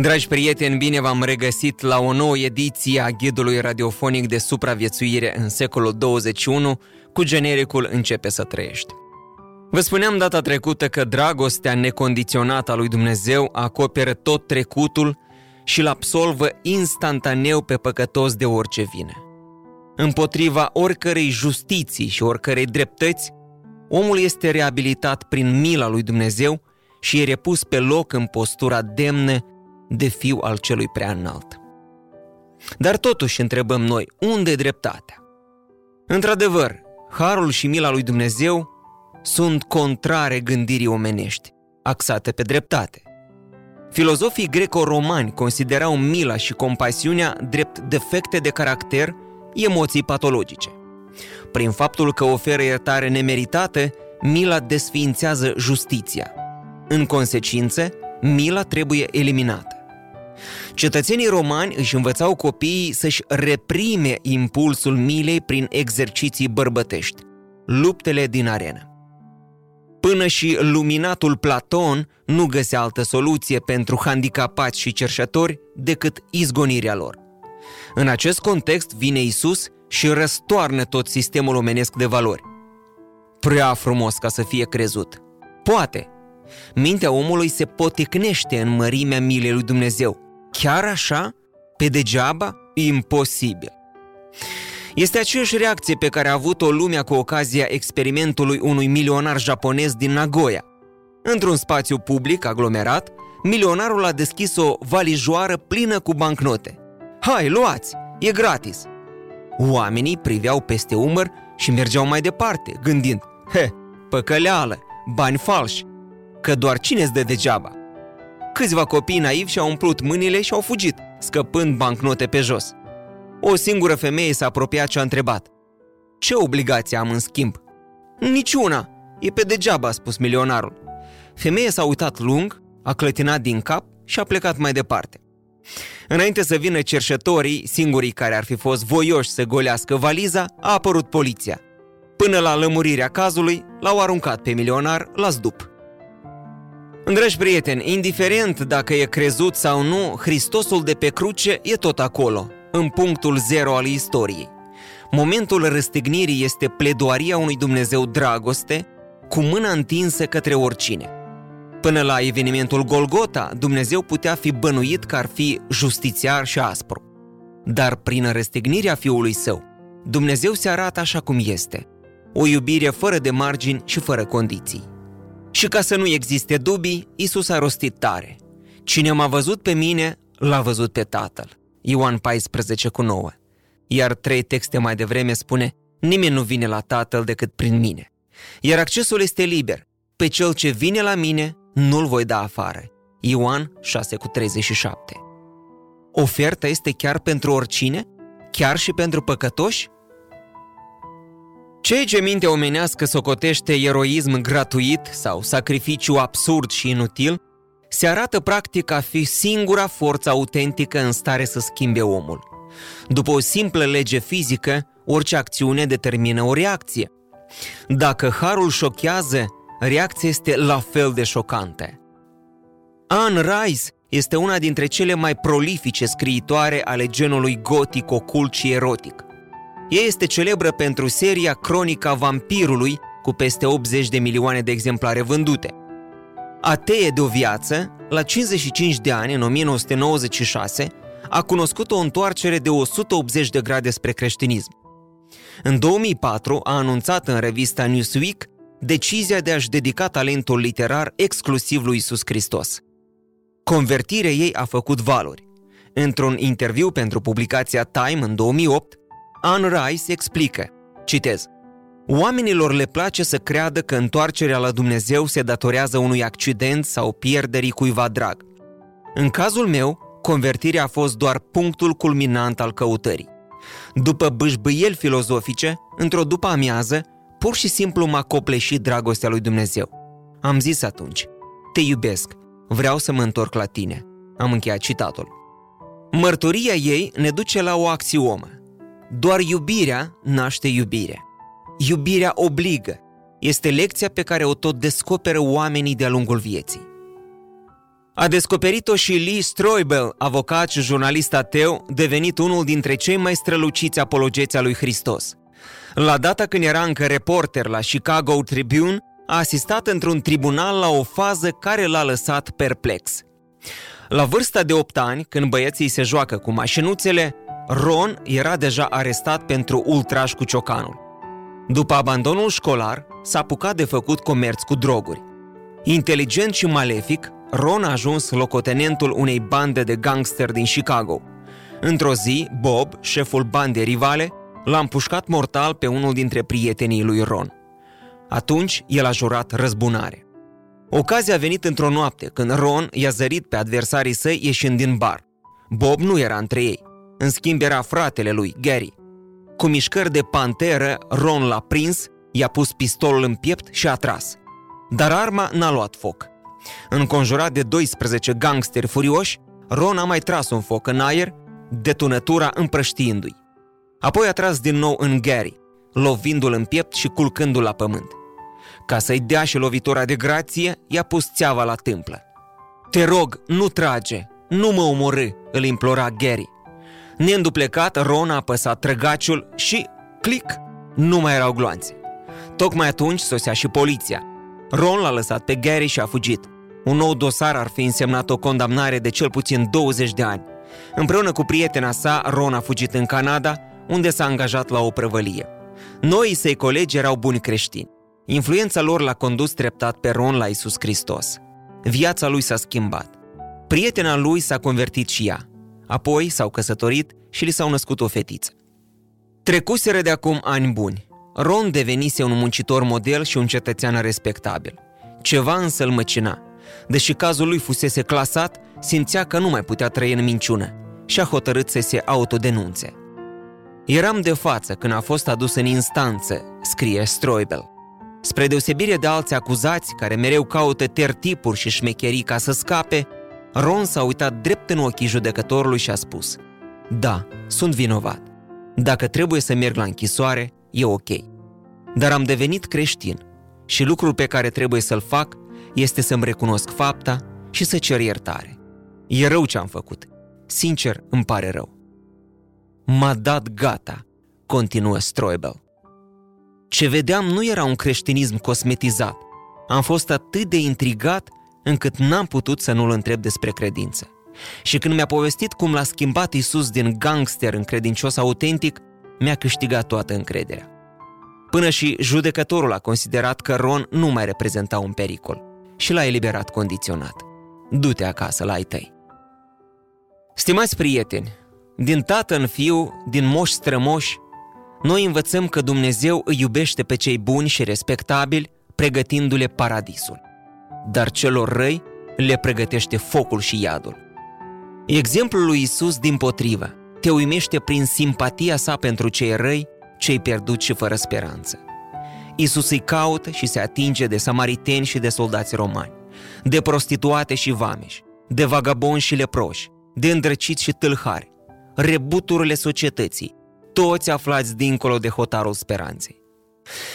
Dragi prieteni, bine v-am regăsit la o nouă ediție a ghidului radiofonic de supraviețuire în secolul 21 cu genericul Începe să trăiești. Vă spuneam data trecută că dragostea necondiționată a lui Dumnezeu acoperă tot trecutul și îl absolvă instantaneu pe păcătos de orice vine. Împotriva oricărei justiții și oricărei dreptăți, omul este reabilitat prin mila lui Dumnezeu și e repus pe loc în postura demnă de fiu al celui prea înalt. Dar totuși întrebăm noi, unde e dreptatea? Într-adevăr, harul și mila lui Dumnezeu sunt contrare gândirii omenești, axate pe dreptate. Filozofii greco-romani considerau mila și compasiunea drept defecte de caracter, emoții patologice. Prin faptul că oferă iertare nemeritată, mila desființează justiția. În consecință, mila trebuie eliminată. Cetățenii romani își învățau copiii să-și reprime impulsul milei prin exerciții bărbătești, luptele din arenă. Până și luminatul Platon nu găsea altă soluție pentru handicapați și cerșători decât izgonirea lor. În acest context vine Isus și răstoarnă tot sistemul omenesc de valori. Prea frumos ca să fie crezut. Poate. Mintea omului se poticnește în mărimea milei lui Dumnezeu – Chiar așa? Pe degeaba? Imposibil. Este aceeași reacție pe care a avut-o lumea cu ocazia experimentului unui milionar japonez din Nagoya. Într-un spațiu public aglomerat, milionarul a deschis o valijoară plină cu bancnote. Hai, luați! E gratis! Oamenii priveau peste umăr și mergeau mai departe, gândind, he, păcăleală, bani falși, că doar cine îți dă degeaba? Câțiva copii naivi și-au umplut mâinile și au fugit, scăpând bancnote pe jos. O singură femeie s-a apropiat și a întrebat. Ce obligație am în schimb? Niciuna! E pe degeaba, a spus milionarul. Femeia s-a uitat lung, a clătinat din cap și a plecat mai departe. Înainte să vină cerșătorii, singurii care ar fi fost voioși să golească valiza, a apărut poliția. Până la lămurirea cazului, l-au aruncat pe milionar la zdup. Dragi prieteni, indiferent dacă e crezut sau nu, Hristosul de pe cruce e tot acolo, în punctul zero al istoriei. Momentul răstignirii este pledoaria unui Dumnezeu dragoste, cu mâna întinsă către oricine. Până la evenimentul Golgota, Dumnezeu putea fi bănuit că ar fi justițiar și aspru. Dar prin răstignirea Fiului Său, Dumnezeu se arată așa cum este, o iubire fără de margini și fără condiții. Și ca să nu existe dubii, Isus a rostit tare. Cine m-a văzut pe mine, l-a văzut pe Tatăl. Ioan 14 cu 9. Iar trei texte mai devreme spune, nimeni nu vine la Tatăl decât prin mine. Iar accesul este liber. Pe cel ce vine la mine, nu-l voi da afară. Ioan 6 cu 37. Oferta este chiar pentru oricine? Chiar și pentru păcătoși? Ceea ce mintea omenească socotește eroism gratuit sau sacrificiu absurd și inutil, se arată practic a fi singura forță autentică în stare să schimbe omul. După o simplă lege fizică, orice acțiune determină o reacție. Dacă harul șochează, reacția este la fel de șocantă. Anne Rice este una dintre cele mai prolifice scriitoare ale genului gotic, ocult și erotic. Ea este celebră pentru seria Cronica Vampirului, cu peste 80 de milioane de exemplare vândute. Atee de o viață, la 55 de ani, în 1996, a cunoscut o întoarcere de 180 de grade spre creștinism. În 2004 a anunțat în revista Newsweek decizia de a-și dedica talentul literar exclusiv lui Isus Hristos. Convertirea ei a făcut valori. Într-un interviu pentru publicația Time în 2008, Anne Rice explică, citez, Oamenilor le place să creadă că întoarcerea la Dumnezeu se datorează unui accident sau pierderii cuiva drag. În cazul meu, convertirea a fost doar punctul culminant al căutării. După bâșbâieli filozofice, într-o după amiază, pur și simplu m-a copleșit dragostea lui Dumnezeu. Am zis atunci, te iubesc, vreau să mă întorc la tine. Am încheiat citatul. Mărturia ei ne duce la o axiomă. Doar iubirea naște iubire. Iubirea obligă. Este lecția pe care o tot descoperă oamenii de-a lungul vieții. A descoperit-o și Lee Stroibel, avocat și jurnalist ateu, devenit unul dintre cei mai străluciți apologeți a lui Hristos. La data când era încă reporter la Chicago Tribune, a asistat într-un tribunal la o fază care l-a lăsat perplex. La vârsta de 8 ani, când băieții se joacă cu mașinuțele, Ron era deja arestat pentru ultraj cu ciocanul. După abandonul școlar, s-a apucat de făcut comerț cu droguri. Inteligent și malefic, Ron a ajuns locotenentul unei bande de gangster din Chicago. Într-o zi, Bob, șeful bandei rivale, l-a împușcat mortal pe unul dintre prietenii lui Ron. Atunci, el a jurat răzbunare. Ocazia a venit într-o noapte, când Ron i-a zărit pe adversarii săi ieșind din bar. Bob nu era între ei. În schimb era fratele lui, Gary. Cu mișcări de panteră, Ron l-a prins, i-a pus pistolul în piept și a tras. Dar arma n-a luat foc. Înconjurat de 12 gangsteri furioși, Ron a mai tras un foc în aer, detunătura împrăștiindu-i. Apoi a tras din nou în Gary, lovindu-l în piept și culcându-l la pământ. Ca să-i dea și lovitura de grație, i-a pus țeava la tâmplă. Te rog, nu trage, nu mă omorâ, îl implora Gary. Neînduplecat, Ron a apăsat trăgaciul și, clic, nu mai erau gloanțe. Tocmai atunci sosea și poliția. Ron l-a lăsat pe Gary și a fugit. Un nou dosar ar fi însemnat o condamnare de cel puțin 20 de ani. Împreună cu prietena sa, Ron a fugit în Canada, unde s-a angajat la o prăvălie. Noi săi colegi erau buni creștini. Influența lor l-a condus treptat pe Ron la Isus Hristos. Viața lui s-a schimbat. Prietena lui s-a convertit și ea. Apoi s-au căsătorit și li s-au născut o fetiță. Trecuseră de acum ani buni. Ron devenise un muncitor model și un cetățean respectabil. Ceva însă îl măcina. Deși cazul lui fusese clasat, simțea că nu mai putea trăi în minciună și a hotărât să se autodenunțe. Eram de față când a fost adus în instanță, scrie Stroibel. Spre deosebire de alți acuzați care mereu caută tertipuri și șmecherii ca să scape, Ron s-a uitat drept în ochii judecătorului și a spus Da, sunt vinovat. Dacă trebuie să merg la închisoare, e ok. Dar am devenit creștin și lucrul pe care trebuie să-l fac este să-mi recunosc fapta și să cer iertare. E rău ce am făcut. Sincer, îmi pare rău. M-a dat gata, continuă Stroibel. Ce vedeam nu era un creștinism cosmetizat. Am fost atât de intrigat încât n-am putut să nu-l întreb despre credință. Și când mi-a povestit cum l-a schimbat Isus din gangster în credincios autentic, mi-a câștigat toată încrederea. Până și judecătorul a considerat că Ron nu mai reprezenta un pericol și l-a eliberat condiționat. Du-te acasă la ai tăi. Stimați prieteni, din tată în fiu, din moși strămoși, noi învățăm că Dumnezeu îi iubește pe cei buni și respectabili, pregătindu-le paradisul. Dar celor răi le pregătește focul și iadul. Exemplul lui Isus, din potrivă, te uimește prin simpatia sa pentru cei răi, cei pierduți și fără speranță. Isus îi caută și se atinge de samariteni și de soldați romani, de prostituate și vameși, de vagaboni și leproși, de îndrăciți și tâlhari, rebuturile societății, toți aflați dincolo de hotarul speranței.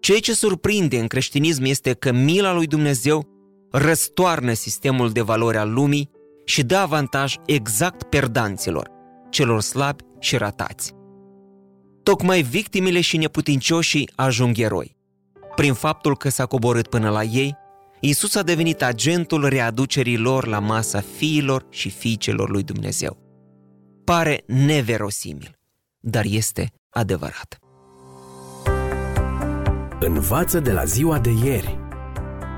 Ceea ce surprinde în creștinism este că mila lui Dumnezeu răstoarnă sistemul de valori al lumii și dă avantaj exact perdanților, celor slabi și ratați. Tocmai victimele și neputincioșii ajung eroi. Prin faptul că s-a coborât până la ei, Isus a devenit agentul readucerii lor la masa fiilor și fiicelor lui Dumnezeu. Pare neverosimil, dar este adevărat. Învață de la ziua de ieri.